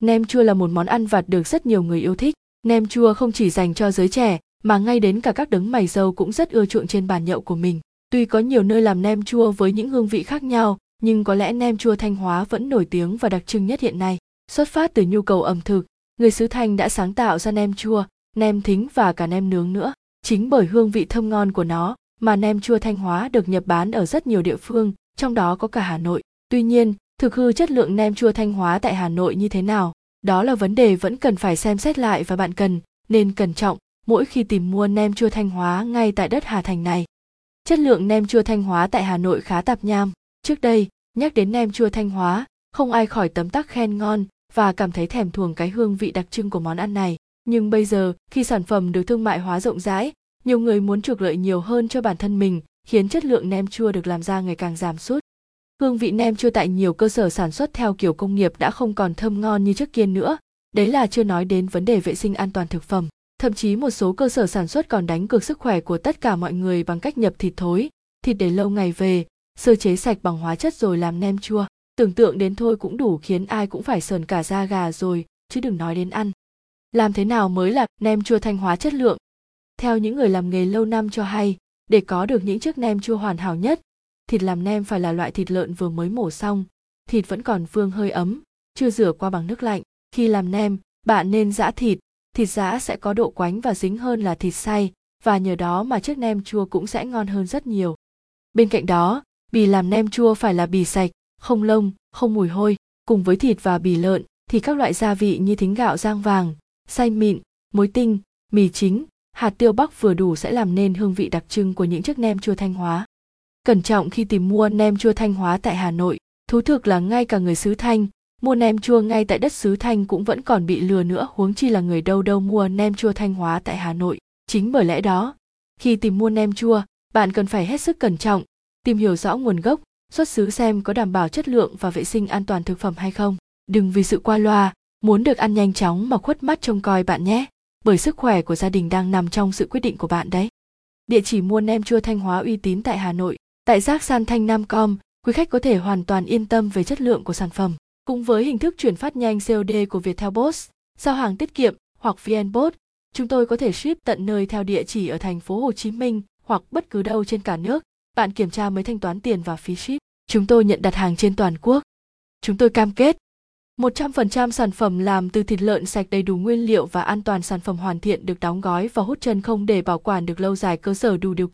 Nem chua là một món ăn vặt được rất nhiều người yêu thích. Nem chua không chỉ dành cho giới trẻ, mà ngay đến cả các đấng mày dâu cũng rất ưa chuộng trên bàn nhậu của mình. Tuy có nhiều nơi làm nem chua với những hương vị khác nhau, nhưng có lẽ nem chua Thanh Hóa vẫn nổi tiếng và đặc trưng nhất hiện nay. Xuất phát từ nhu cầu ẩm thực, người xứ Thanh đã sáng tạo ra nem chua, nem thính và cả nem nướng nữa. Chính bởi hương vị thơm ngon của nó mà nem chua Thanh Hóa được nhập bán ở rất nhiều địa phương, trong đó có cả Hà Nội. Tuy nhiên, thực hư chất lượng nem chua Thanh Hóa tại Hà Nội như thế nào, đó là vấn đề vẫn cần phải xem xét lại và bạn cần nên cẩn trọng mỗi khi tìm mua nem chua Thanh Hóa ngay tại đất Hà Thành này. Chất lượng nem chua Thanh Hóa tại Hà Nội khá tạp nham. Trước đây, nhắc đến nem chua Thanh Hóa, không ai khỏi tấm tắc khen ngon và cảm thấy thèm thuồng cái hương vị đặc trưng của món ăn này. Nhưng bây giờ, khi sản phẩm được thương mại hóa rộng rãi, nhiều người muốn trục lợi nhiều hơn cho bản thân mình, khiến chất lượng nem chua được làm ra ngày càng giảm sút. Hương vị nem chua tại nhiều cơ sở sản xuất theo kiểu công nghiệp đã không còn thơm ngon như trước kia nữa. Đấy là chưa nói đến vấn đề vệ sinh an toàn thực phẩm. Thậm chí một số cơ sở sản xuất còn đánh cược sức khỏe của tất cả mọi người bằng cách nhập thịt thối, thịt để lâu ngày về, sơ chế sạch bằng hóa chất rồi làm nem chua. Tưởng tượng đến thôi cũng đủ khiến ai cũng phải sờn cả da gà rồi, chứ đừng nói đến ăn. Làm thế nào mới là nem chua thanh hóa chất lượng? Theo những người làm nghề lâu năm cho hay, để có được những chiếc nem chua hoàn hảo nhất, thịt làm nem phải là loại thịt lợn vừa mới mổ xong, thịt vẫn còn vương hơi ấm, chưa rửa qua bằng nước lạnh. Khi làm nem, bạn nên giã thịt, thịt giã sẽ có độ quánh và dính hơn là thịt xay, và nhờ đó mà chiếc nem chua cũng sẽ ngon hơn rất nhiều. Bên cạnh đó, bì làm nem chua phải là bì sạch, không lông, không mùi hôi, cùng với thịt và bì lợn thì các loại gia vị như thính gạo rang vàng, xay mịn, muối tinh, mì chính, hạt tiêu bắc vừa đủ sẽ làm nên hương vị đặc trưng của những chiếc nem chua Thanh Hóa. Cẩn trọng khi tìm mua nem chua Thanh Hóa tại Hà Nội, thú thực là ngay cả người xứ Thanh, mua nem chua ngay tại đất xứ Thanh cũng vẫn còn bị lừa nữa huống chi là người đâu đâu mua nem chua Thanh Hóa tại Hà Nội. Chính bởi lẽ đó, khi tìm mua nem chua, bạn cần phải hết sức cẩn trọng, tìm hiểu rõ nguồn gốc, xuất xứ xem có đảm bảo chất lượng và vệ sinh an toàn thực phẩm hay không. Đừng vì sự qua loa, muốn được ăn nhanh chóng mà khuất mắt trông coi bạn nhé, bởi sức khỏe của gia đình đang nằm trong sự quyết định của bạn đấy. Địa chỉ mua nem chua Thanh Hóa uy tín tại Hà Nội, tại giác san Thanh Nam Com, quý khách có thể hoàn toàn yên tâm về chất lượng của sản phẩm. Cùng với hình thức chuyển phát nhanh COD của Viettel Post, giao hàng tiết kiệm hoặc VnPost, chúng tôi có thể ship tận nơi theo địa chỉ ở thành phố Hồ Chí Minh hoặc bất cứ đâu trên cả nước. Bạn kiểm tra mới thanh toán tiền và phí ship. Chúng tôi nhận đặt hàng trên toàn quốc. Chúng tôi cam kết 100% sản phẩm làm từ thịt lợn sạch đầy đủ nguyên liệu và an toàn sản phẩm hoàn thiện được đóng gói và hút chân không để bảo quản được lâu dài cơ sở đủ điều